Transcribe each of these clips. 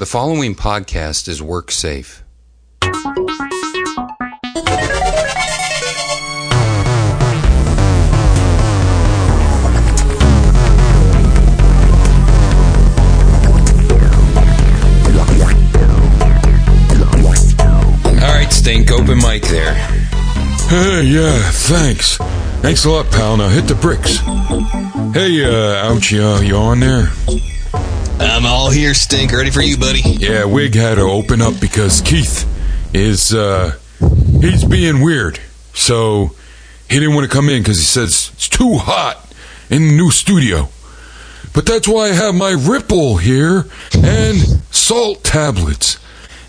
The following podcast is work safe. All right, Stink, open mic there. Hey, yeah, thanks. Thanks a lot, pal. Now hit the bricks. Hey, uh, Ouchie, uh, you on there? I'm all here, Stink. Ready for you, buddy. Yeah, Wig had to open up because Keith is, uh, he's being weird. So, he didn't want to come in because he says it's too hot in the new studio. But that's why I have my Ripple here and salt tablets.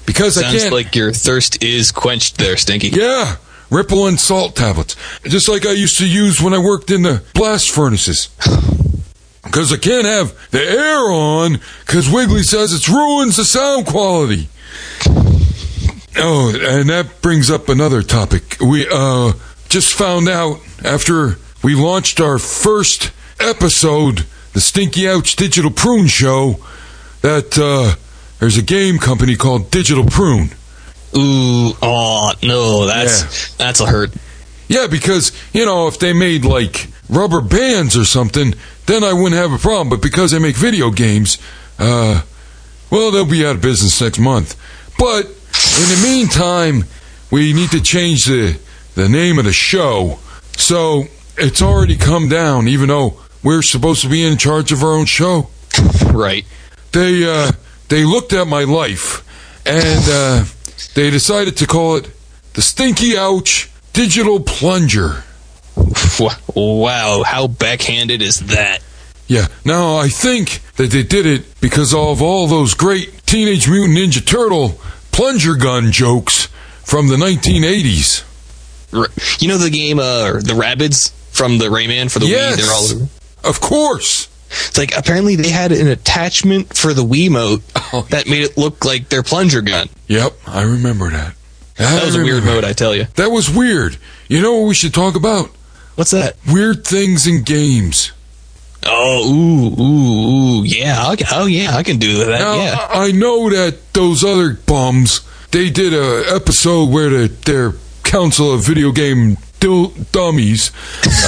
Because I Sounds can't. like your thirst is quenched there, Stinky. Yeah, Ripple and salt tablets. Just like I used to use when I worked in the blast furnaces. Because I can't have the air on, because Wiggly says it ruins the sound quality. Oh, and that brings up another topic. We, uh, just found out after we launched our first episode, the Stinky Ouch Digital Prune Show, that, uh, there's a game company called Digital Prune. Ooh, oh no, that's that's a hurt. Yeah, because, you know, if they made like rubber bands or something, then I wouldn't have a problem. But because they make video games, uh, well, they'll be out of business next month. But in the meantime, we need to change the, the name of the show. So it's already come down, even though we're supposed to be in charge of our own show. Right. They, uh, they looked at my life and, uh, they decided to call it the Stinky Ouch Digital Plunger. Wow, how backhanded is that? Yeah, now I think that they did it because of all those great Teenage Mutant Ninja Turtle plunger gun jokes from the 1980s. You know the game, uh, the Rabbids from the Rayman for the Yes. Wii. They're all. Of course. It's like apparently they had an attachment for the Wiimote Oh. that made it look like their plunger gun. Yep, I remember that. That was a weird mode, I tell you. That was weird. You know what we should talk about? What's that? Weird things in games. Oh, ooh, ooh, ooh, yeah. I can, oh, yeah, I can do that. Now, yeah. I I know that those other bums, they did a episode where the, their council of video game dil- dummies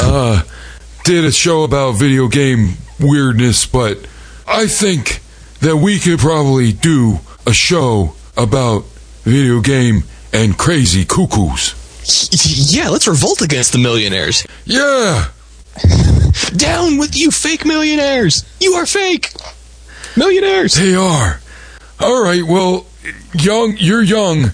uh, did a show about video game weirdness, but I think that we could probably do a show about video game and crazy cuckoos. Yeah, let's revolt against the millionaires. Yeah, Down with you, fake millionaires! You are fake! Millionaires! they are. All right, well, young, you're young.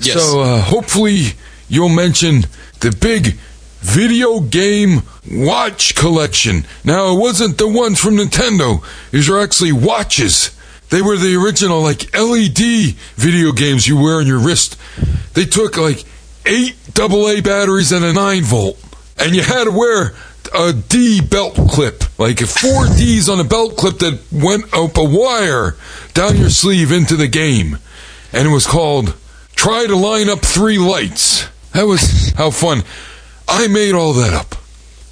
Yes. So uh, hopefully you'll mention the big video game watch collection. Now it wasn't the ones from Nintendo. These are actually watches. They were the original like LED video games you wear on your wrist. They took like eight AA batteries and a nine volt, and you had to wear a D belt clip, like four D's on a belt clip that went up a wire down your sleeve into the game, and it was called Try to line up three lights. That was how fun. I made all that up.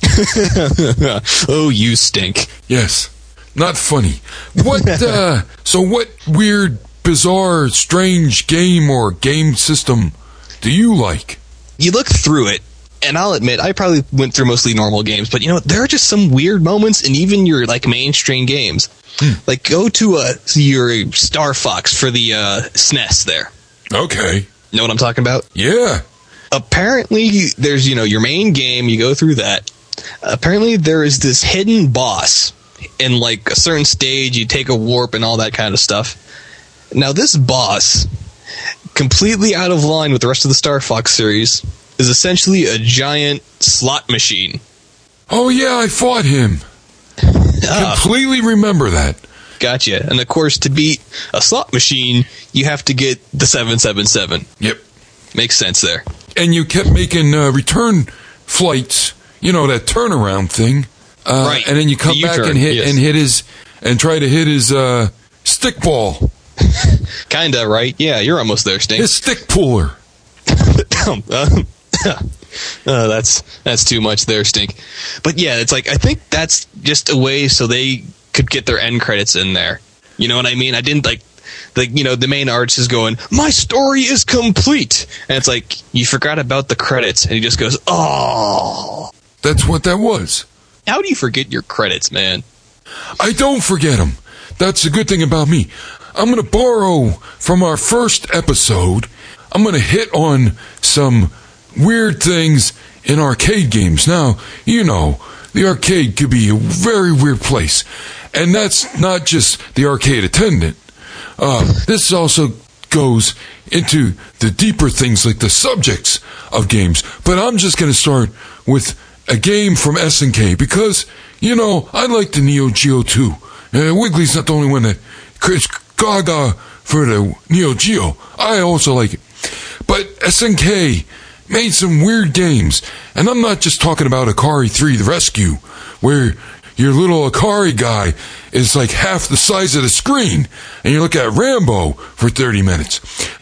oh, you stink. Yes. Not funny. What, uh, so what weird, bizarre, strange game or game system do you like? You look through it, and I'll admit, I probably went through mostly normal games, but you know? There are just some weird moments in even your, like, mainstream games. Like, go to uh, your Star Fox for the uh, SNES there. Okay. Know what I'm talking about? Yeah. apparently there's you know your main game you go through that apparently there is this hidden boss in like a certain stage you take a warp and all that kind of stuff now this boss completely out of line with the rest of the star fox series is essentially a giant slot machine Oh, yeah, I fought him. Ah, Completely remember that. gotcha and of course to beat a slot machine you have to get the 777 Yep. makes sense there And you kept making uh, return flights, you know, that turnaround thing. Uh, Right. And then you come The back and hit yes. and hit his and try to hit his uh, stick ball, kinda right yeah you're almost there stink his stick puller. Um, uh, uh, that's that's too much there, stink. But yeah, it's like I think that's just a way so they could get their end credits in there. You know what I mean? I didn't like the you know the main artist is going, "My story is complete," and it's like you forgot about the credits, and he just goes, "Oh." That's what that was. How do you forget your credits, man? I don't forget them. That's the good thing about me. I'm going to borrow from our first episode. I'm going to hit on some weird things in arcade games. Now, you know, the arcade could be a very weird place. And that's not just the arcade attendant. Uh, this also goes into the deeper things like the subjects of games. But I'm just going to start with a game from SNK because, you know, I like the Neo Geo too. Uh, Wiggly's not the only one that Gaga for the Neo Geo. I also like it. But SNK made some weird games. And I'm not just talking about Ikari 3 The Rescue, where your little Ikari guy is like half the size of the screen, and you look at Rambo for 30 minutes.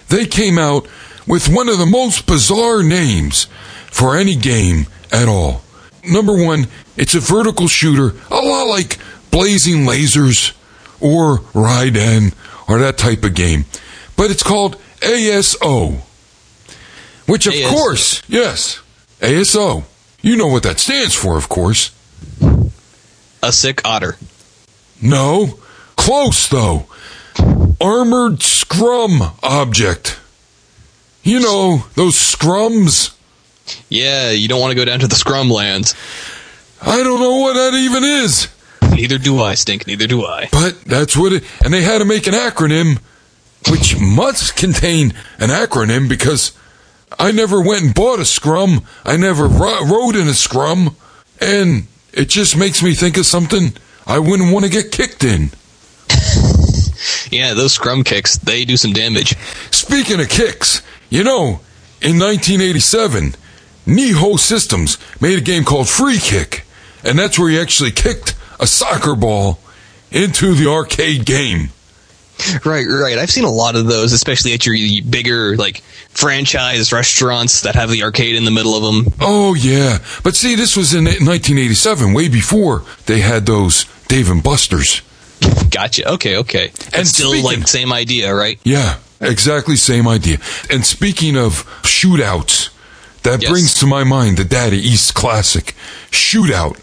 They came out with one of the most bizarre names for any game at all. Number one, it's a vertical shooter, a lot like Blazing Lasers or Raiden or that type of game. But it's called ASO. Which, of ASO. course, yes, ASO. You know what that stands for, of course. A sick otter. No. Close, though. Armored Scrum Object. You know, those scrums? Yeah, you don't want to go down to the scrum lands. I don't know what that even is. Neither do I, Stink. Neither do I. But that's what it, and they had to make an acronym, which must contain an acronym because I never went and bought a scrum. I never ro- rode in a scrum. And it just makes me think of something I wouldn't want to get kicked in. Yeah, those scrum kicks, they do some damage. Speaking of kicks, you know, in 1987, Nihon Systems made a game called Free Kick. And that's where you actually kicked a soccer ball into the arcade game. Right, right. I've seen a lot of those, especially at your bigger, like, franchise restaurants that have the arcade in the middle of them. Oh yeah, but see, this was in 1987, way before they had those Dave and Buster's. Gotcha. Okay, okay. And And still, speaking- like, same idea, right? Yeah, exactly same idea. And speaking of shootouts, that Yes. brings to my mind the Data East Classic Shootout,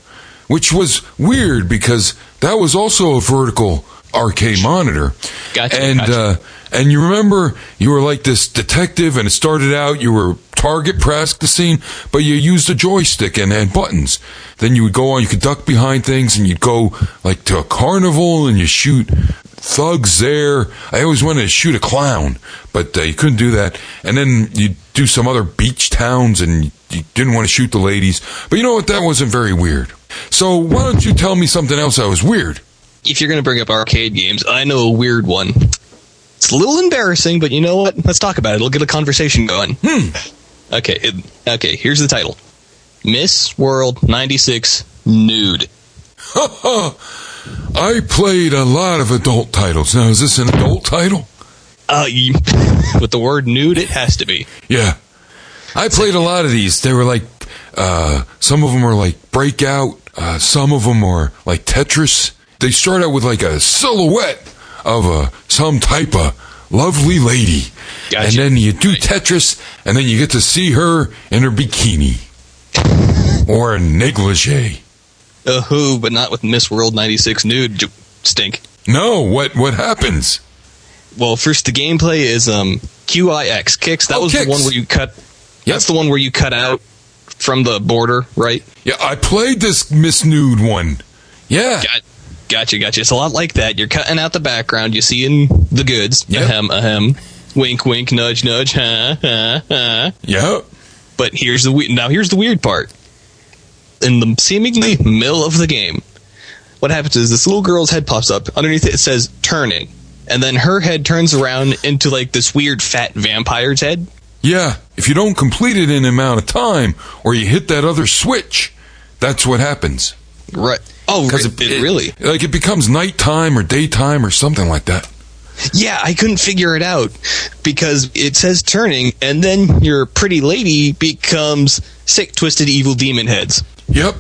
which was weird because that was also a vertical arcade monitor. Gotcha, And gotcha. uh, and you remember you were like this detective, and it started out you were target practicing, but you used a joystick and, and buttons. Then you would go on, you could duck behind things, and you'd go like to a carnival and you shoot thugs there. I always wanted to shoot a clown, but uh, you couldn't do that. And then you do some other beach towns, and you didn't want to shoot the ladies. But you know what? That wasn't very weird. So why don't you tell me something else that was weird? If you're going to bring up arcade games, I know a weird one. It's a little embarrassing, but you know what? Let's talk about it. It'll get a conversation going. Hmm. Okay, it, okay, here's the title Miss World 96 Nude. I played a lot of adult titles. Now, is this an adult title? Uh, you, with the word nude, it has to be. Yeah. I played a lot of these. They were like, uh, some of them were like Breakout. Uh, some of them are like Tetris. They start out with like a silhouette of a, some type of lovely lady. Gotcha. And then you do Tetris, and then you get to see her in her bikini. Or a negligee. Uh, who, but not with Miss World 96 Nude. J- Stink. No, what, what happens? Well, first the gameplay is um QIX kicks. That Oh, was kicks. the one where you cut. That's the one where you cut out from the border, right? Yeah, I played this Miss Nude one. Yeah. Gotcha, gotcha. It's a lot like that. You're cutting out the background. You see in the goods. Yep. Ahem, ahem. Wink, wink, nudge, nudge. Huh, huh, huh. Yeah. But here's the we- now here's the weird part. In the seemingly middle of the game, what happens is this little girl's head pops up. Underneath it, it says "turning," and then her head turns around into like this weird fat vampire's head. Yeah, if you don't complete it in an amount of time, or you hit that other switch, that's what happens. Right. Oh, Because it, it really? like it becomes nighttime or daytime or something like that. Yeah, I couldn't figure it out because it says turning, and then your pretty lady becomes sick, twisted, evil demon heads. Yep.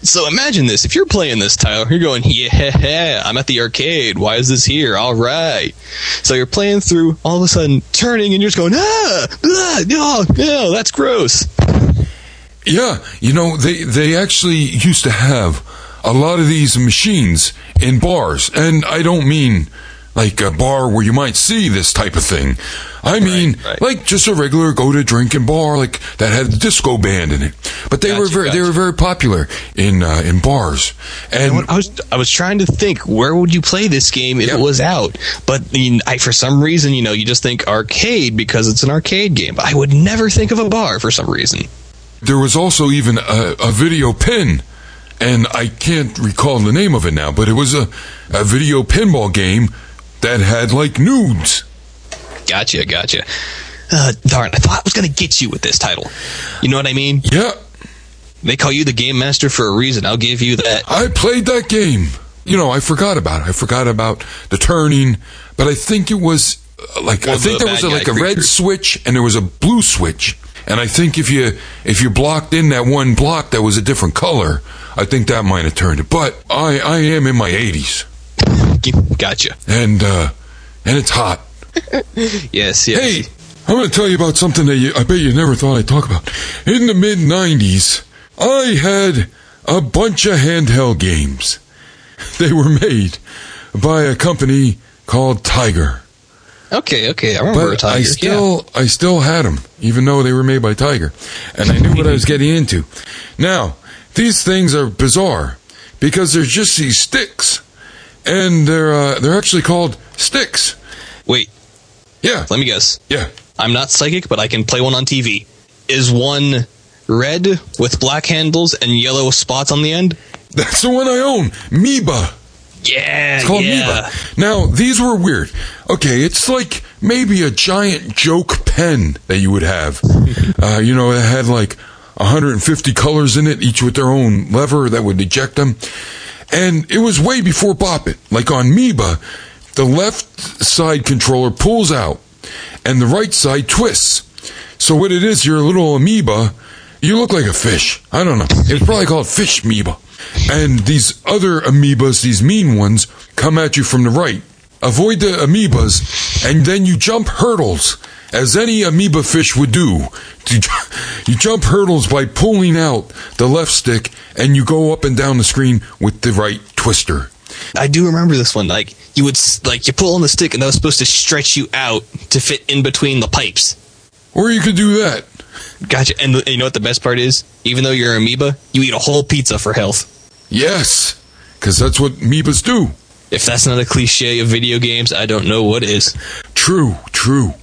So imagine this. If you're playing this, Tyler, you're going, yeah, I'm at the arcade. Why is this here? All right. So you're playing through, all of a sudden turning, and you're just going, ah, blah, no, no, that's gross. Yeah, you know, they, they actually used to have a lot of these machines in bars. And I don't mean like a bar where you might see this type of thing. I mean, right. like just a regular go to drinking bar, like that had a disco band in it. But they Gotcha, were very, they were very popular in uh, in bars. And And I was I was trying to think where would you play this game if Yeah. it was out, but I, mean, I for some reason you know you just think arcade because it's an arcade game. But I would never think of a bar for some reason. There was also even a, a video pin, and I can't recall the name of it now, but it was a, a video pinball game that had like nudes. Gotcha, gotcha. Uh, darn, I thought I was gonna get you with this title. You know what I mean? Yeah, They call you the game master for a reason. I'll give you that. I played that game. You know, I forgot about it. I forgot about the turning, but I think it was uh, like I think the there was a, like guy a red switch and there was a blue switch. And I think if you if you blocked in that one block that was a different color, I think that might have turned it. But I I am in my 80s Gotcha. and uh and it's hot. Yes, yes. Hey, I'm going to tell you about something that you, I bet you never thought I'd talk about. In the mid 90s, I had a bunch of handheld games. They were made by a company called Tiger. Okay, okay. I remember But Tiger. I still I still had them even though they were made by Tiger. And I knew what I was getting into. Now, these things are bizarre because they're just these sticks. And they're uh, they're actually called sticks. Wait, Yeah. let me guess. Yeah. I'm not psychic, but I can play one on TV. Is one red with black handles and yellow spots on the end? That's the one I own. Meba. Yeah, It's called yeah. Meba. Now, these were weird. Okay, it's like maybe a giant joke pen that you would have. uh, you know, it had like 150 colors in it, each with their own lever that would eject them. And it was way before Bop It. Like on Meba, the left side controller pulls out and the right side twists. So what it is, you're a little amoeba. You look like a fish. I don't know. It's probably called fish amoeba. And these other amoebas, these mean ones, come at you from the right. Avoid the amoebas, and then you jump hurdles, as any amoeba fish would do. You jump hurdles by pulling out the left stick, and you go up and down the screen with the right twister. I do remember this one. Like you would like you pull on the stick and that was supposed to stretch you out to fit in between the pipes. Or you could do that. Gotcha. And, and you know what the best part is? Even though you're an amoeba, you eat a whole pizza for health. Yes, because that's what amoebas do. If that's not a cliche of video games, I don't know what is. True, true.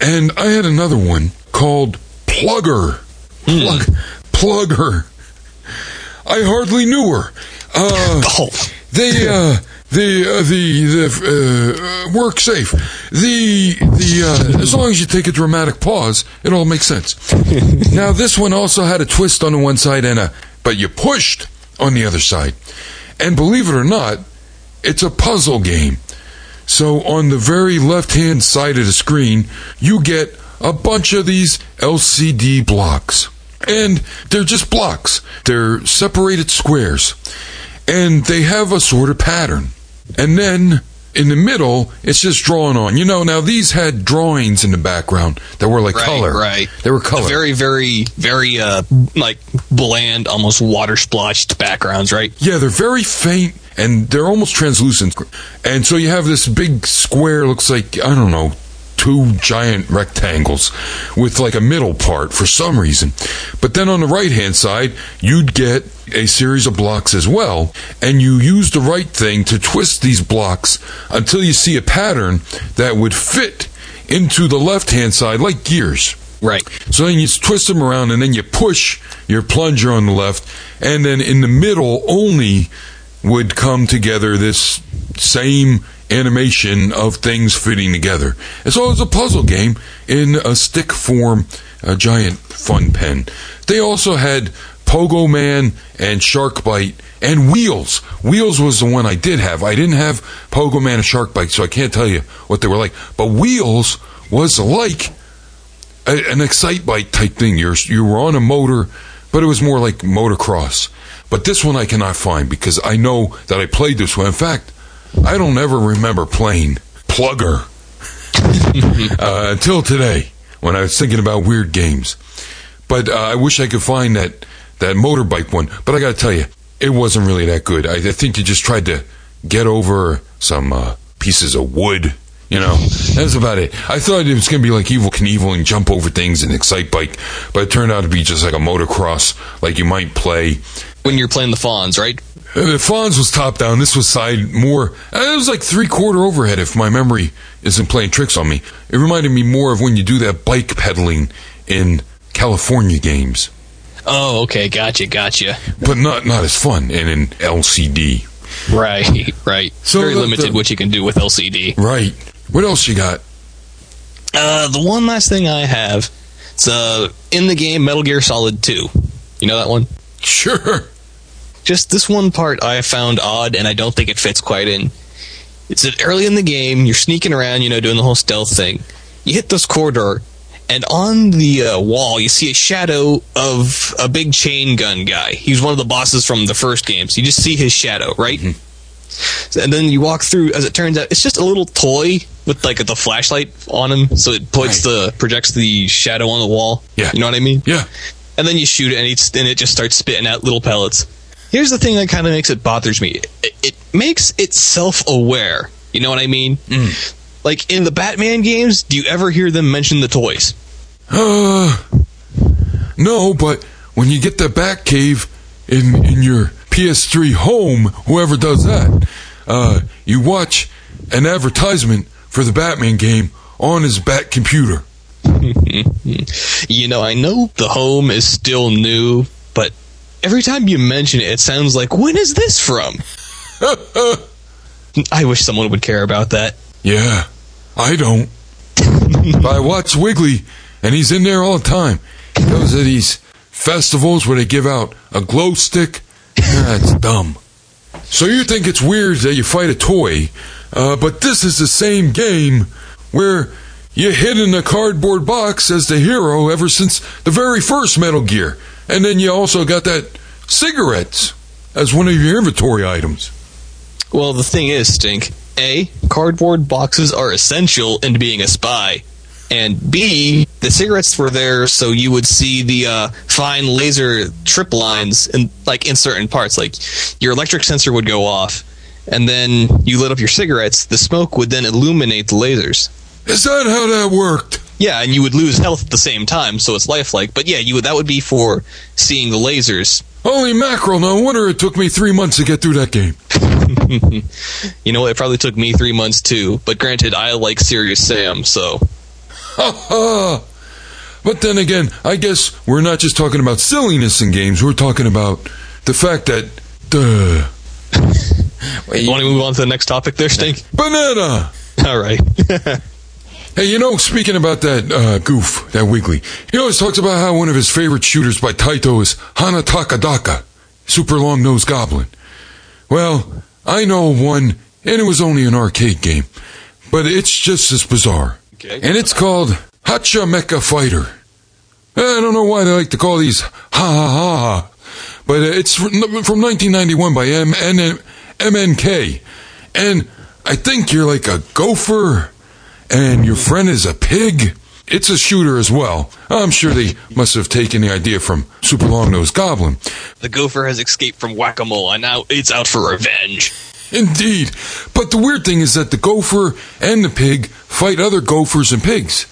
And I had another one called Plugger. Plug, Plugger. I hardly knew her. Uh, Oh, they, uh, the, uh, the, the, uh, work safe. The, the, uh, as long as you take a dramatic pause, it all makes sense. now, this one also had a twist on the one side and a, but you pushed on the other side. And believe it or not, it's a puzzle game. So on the very left hand side of the screen, you get a bunch of these LCD blocks. And they're just blocks. They're separated squares. And they have a sort of pattern. And then in the middle, it's just drawn on. You know, now these had drawings in the background that were like right, color. right. They were color. Very, very, very, uh, like bland, almost water splotched backgrounds, right? Yeah, they're very faint and they're almost translucent. And so you have this big square, looks like, I don't know, two giant rectangles with like a middle part for some reason. But then on the right hand side, you'd get a series of blocks as well. And you use the right thing to twist these blocks until you see a pattern that would fit into the left hand side like gears. Right. So then you twist them around and then you push your plunger on the left, and then in the middle only would come together this same animation of things fitting together. It's a puzzle game in a stick form, a giant fun pen. They also had Pogo Man and Shark Bite and Wheels. Wheels was the one I did have. I didn't have Pogo Man and Shark Bite, so I can't tell you what they were like. But Wheels was like a, an excite bike type thing. You're you were on a motor, but it was more like motocross. But this one I cannot find because I know that I played this one. In fact, I don't ever remember playing Plugger uh, until today when I was thinking about weird games. But uh, I wish I could find that that motorbike one. But I got to tell you, it wasn't really that good. I, I think you just tried to get over some uh, pieces of wood. You know, that's about it. I thought it was going to be like Evel Knievel and jump over things and excite bike, but it turned out to be just like a motocross, like you might play. When you're playing the Fonz, right? Uh, The Fonz was top down. This was side more. uh, It was like three quarter overhead, if my memory isn't playing tricks on me. It reminded me more of when you do that bike pedaling in California games, Oh, okay, gotcha, gotcha. but not not as fun and in LCD. Right, right. So Very the- limited the- what you can do with LCD. Right. What else you got? Uh, the one last thing I have, it's uh, in the game Metal Gear Solid 2. You know that one? Sure. Just this one part I found odd, and I don't think it fits quite in. It's that early in the game, you're sneaking around, you know, doing the whole stealth thing. You hit this corridor, and on the uh, wall, you see a shadow of a big chain gun guy. He's one of the bosses from the first game, so you just see his shadow, right? So- And then you walk through. As it turns out, it's just a little toy with like the flashlight on him, so it points the projects the shadow on the wall. Yeah. you know what I mean Yeah. and then you shoot it and, it's, and it just starts spitting out little pellets. Here's the thing that kind of makes it bothers me. It, it makes it self-aware. You know what I mean? Like in the Batman games, do you ever hear them mention the toys? Uh, no, but when you get the Bat Cave in in your PS3 home, whoever does that, uh, you watch an advertisement for the Batman game on his Bat computer. You know, I know the home is still new, but every time you mention it, it sounds like, when is this from? I wish someone would care about that. Yeah, I don't. but I watch Wiggly, and he's in there all the time. He goes to these festivals where they give out a glow stick. That's dumb. So you think it's weird that you fight a toy, uh, but this is the same game where you hid in a cardboard box as the hero ever since the very first Metal Gear. And then you also got that cigarettes as one of your inventory items. Well, the thing is, Stink, A, cardboard boxes are essential in being a spy. And B, the cigarettes were there so you would see the uh, fine laser trip lines in like in certain parts. Like your electric sensor would go off, and then you lit up your cigarettes. The smoke would then illuminate the lasers. Is that how that worked? Yeah, and you would lose health at the same time, so it's lifelike. But yeah, you would that would be for seeing the lasers. Holy mackerel, no wonder it took me three months to get through that game. You know, it probably took me three months too. But granted, I like Serious Sam, so Ha ha! But then again, I guess we're not just talking about silliness in games, we're talking about the fact that, duh. You want to move on to the next topic there, Stink? Banana! All right. Hey, you know, speaking about that uh, goof, that Wiggly, he always talks about how one of his favorite shooters by Taito is Hana Takadaka, super long nosed goblin. Well, I know one, and it was only an arcade game, but it's just as bizarre. Okay. And it's called Hacha Mecha Fighter. I don't know why they like to call these ha ha ha ha, but it's from from 1991 by M- N- MNK. And I think you're like a gopher and your friend is a pig. It's a shooter as well. I'm sure they must have taken the idea from Super Long Nosed Goblin. the gopher has escaped from whack-a-mole, and now it's out for revenge. Indeed. But the weird thing is that the gopher and the pig fight other gophers and pigs.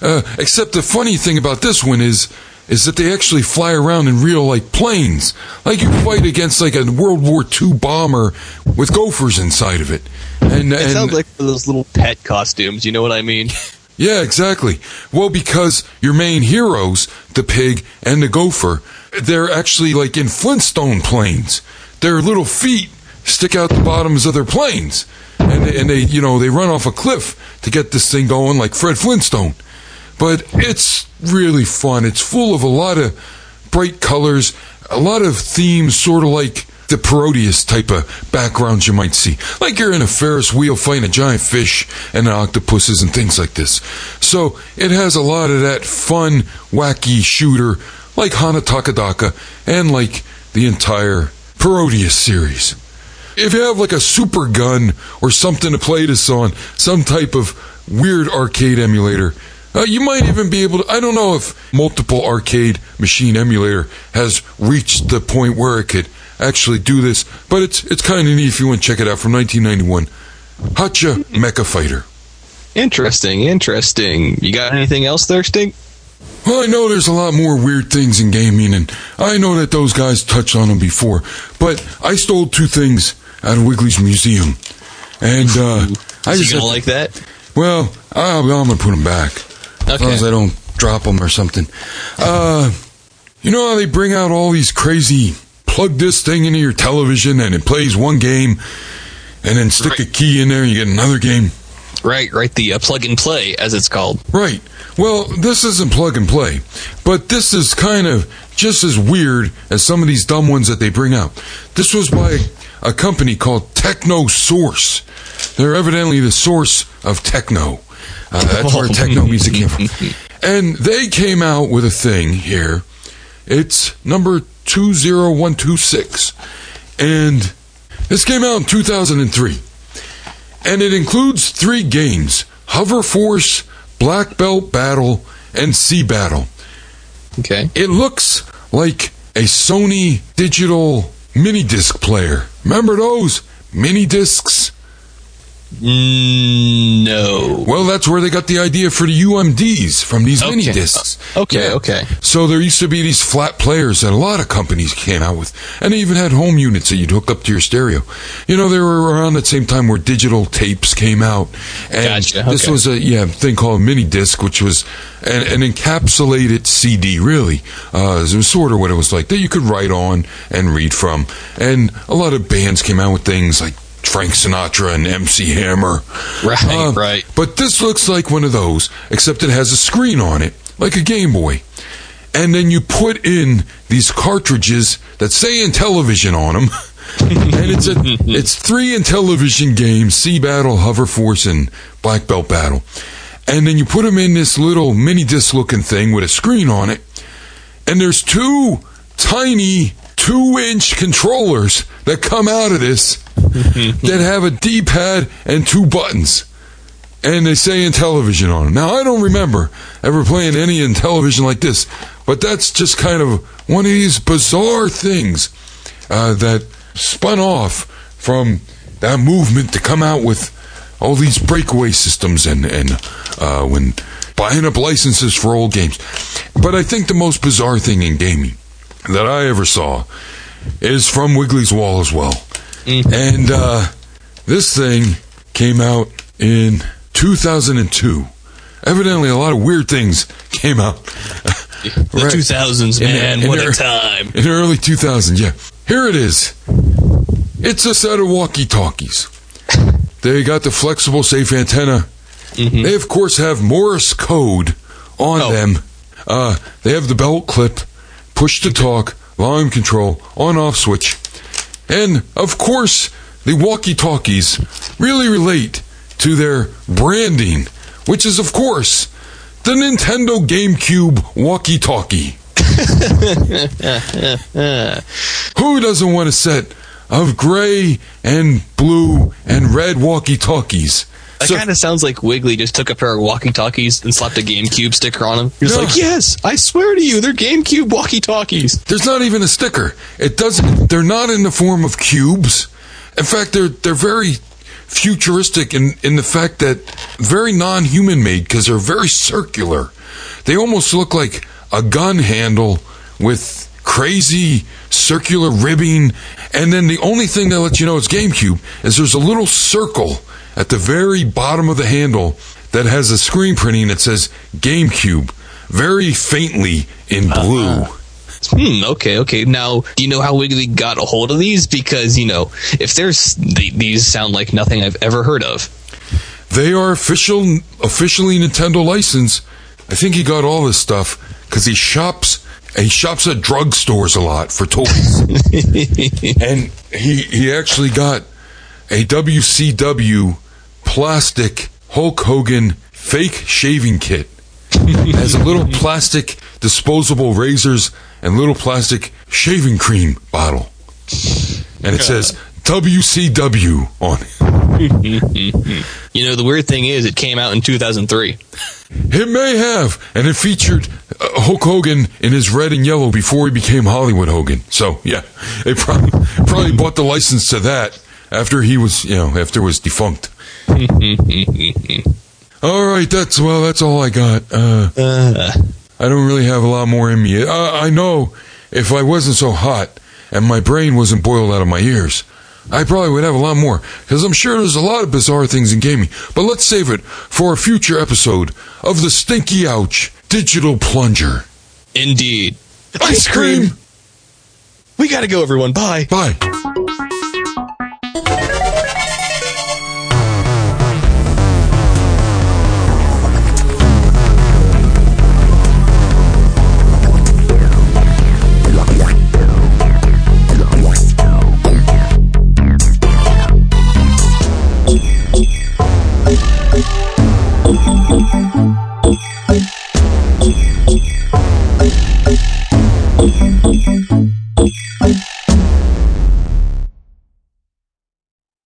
Uh, except the funny thing about this one is is that they actually fly around in real like planes. Like you fight against like a World War II bomber with gophers inside of it. And, It and sounds like those little pet costumes. You know what I mean? yeah, exactly. Well, because your main heroes, the pig and the gopher, they're actually like in Flintstone planes. Their little feet stick out the bottoms of their planes. And they, and they, you know, they run off a cliff to get this thing going like Fred Flintstone. But it's really fun. It's full of a lot of bright colors, a lot of themes, sort of like the Parodius type of backgrounds you might see. Like you're in a Ferris wheel fighting a giant fish and octopuses and things like this. So it has a lot of that fun, wacky shooter like Hana Takadaka and like the entire Parodius series. If you have like a super gun or something to play this on, some type of weird arcade emulator, uh, you might even be able to. I don't know if multiple arcade machine emulator has reached the point where it could actually do this, but it's it's kind of neat if you want to check it out from 1991. Hacha Mecha Fighter. Interesting, interesting. You got anything else there, Stink? Well, I know there's a lot more weird things in gaming, and I know that those guys touched on them before. But I stole two things out of Wiggly's museum, and uh, I just you gonna like that? well, I'm gonna put them back as long as I don't drop them or something. Uh, you know how they bring out all these crazy plug this thing into your television and it plays one game, and then stick a key in there and you get another game. Right, right. The uh, plug and play, as it's called. Right. Well, this isn't plug and play, but this is kind of just as weird as some of these dumb ones that they bring out. This was by a company called Techno Source. They're evidently the source of techno. Uh, that's where techno music came from. And they came out with a thing here. It's number 20126. And this came out in 2003 and it includes three games Hover Force, Black Belt Battle, and Sea Battle. Okay. It looks like a Sony digital mini disc player. Remember those mini discs? No. Well, that's where they got the idea for the UMDs from these mini Okay. discs. Okay, okay. So there used to be these flat players that a lot of companies came out with, and they even had home units that you'd hook up to your stereo. You know, they were around the same time where digital tapes came out, and Gotcha, this was a yeah thing called mini disc, which was an, an encapsulated CD. Really, uh, it was sort of what it was like that you could write on and read from, and a lot of bands came out with things like. Frank Sinatra and MC Hammer. Right, Uh, right. But this looks like one of those, except it has a screen on it, like a Game Boy. And then you put in these cartridges that say Intellivision on them. and it's a, it's three Intellivision games, Sea Battle, Hover Force, and Black Belt Battle. And then you put them in this little mini disc looking thing with a screen on it. And there's two tiny two inch controllers that come out of this that have a D pad and two buttons. And they say Intellivision on them. Now, I don't remember ever playing any Intellivision like this, but that's just kind of one of these bizarre things uh, that spun off from that movement to come out with all these breakaway systems and, and uh, when buying up licenses for old games. But I think the most bizarre thing in gaming that I ever saw is from Wiggly's Wall as well. And uh, this thing came out in 2002. Evidently, a lot of weird things came out. The Right. 2000s, man. in what the- a time. In the early 2000s, yeah. Here it is. It's a set of walkie talkies. They got the flexible safe antenna. They, of course, have Morse code on Oh. them. Uh, they have the belt clip, push to talk, volume control, on off switch. And, of course, the walkie talkies really relate to their branding, which is, of course, the Nintendo GameCube walkie talkie. Who doesn't want a set of gray and blue and red walkie talkies? That kind of sounds like Wiggly just took a pair of walkie-talkies and slapped a GameCube sticker on them. He was Yeah. like, "Yes, I swear to you, they're GameCube walkie-talkies." There's not even a sticker. It doesn't. They're not in the form of cubes. In fact, they're they're very futuristic in in the fact that very non-human made because they're very circular. They almost look like a gun handle with crazy circular ribbing, and then the only thing that lets you know it's GameCube is there's a little circle at the very bottom of the handle that has a screen printing that says GameCube very faintly in blue. Hmm. Okay. Okay. Now, do you know how Wiggly got a hold of these? Because you know, if there's th- these sound like nothing I've ever heard of. They are official, officially Nintendo licensed. I think he got all this stuff because he shops. He shops at drugstores a lot for toys, and he he actually got a WCW plastic Hulk Hogan fake shaving kit. has a little plastic disposable razors and little plastic shaving cream bottle. and it says WCW on it. You know, the weird thing is, it came out in 2003. It may have, and it featured uh, Hulk Hogan in his red and yellow before he became Hollywood Hogan. So yeah, they probably probably bought the license to that after he was, you know, after it was defunct. all right, that's well, that's all I got. Uh, Uh, I don't really have a lot more in me. Uh, I know if I wasn't so hot and my brain wasn't boiled out of my ears, I probably would have a lot more because I'm sure there's a lot of bizarre things in gaming. But let's save it for a future episode of the Stinky Ouch Digital Plunger. indeed. Ice cream! We gotta go, everyone. Bye. Bye.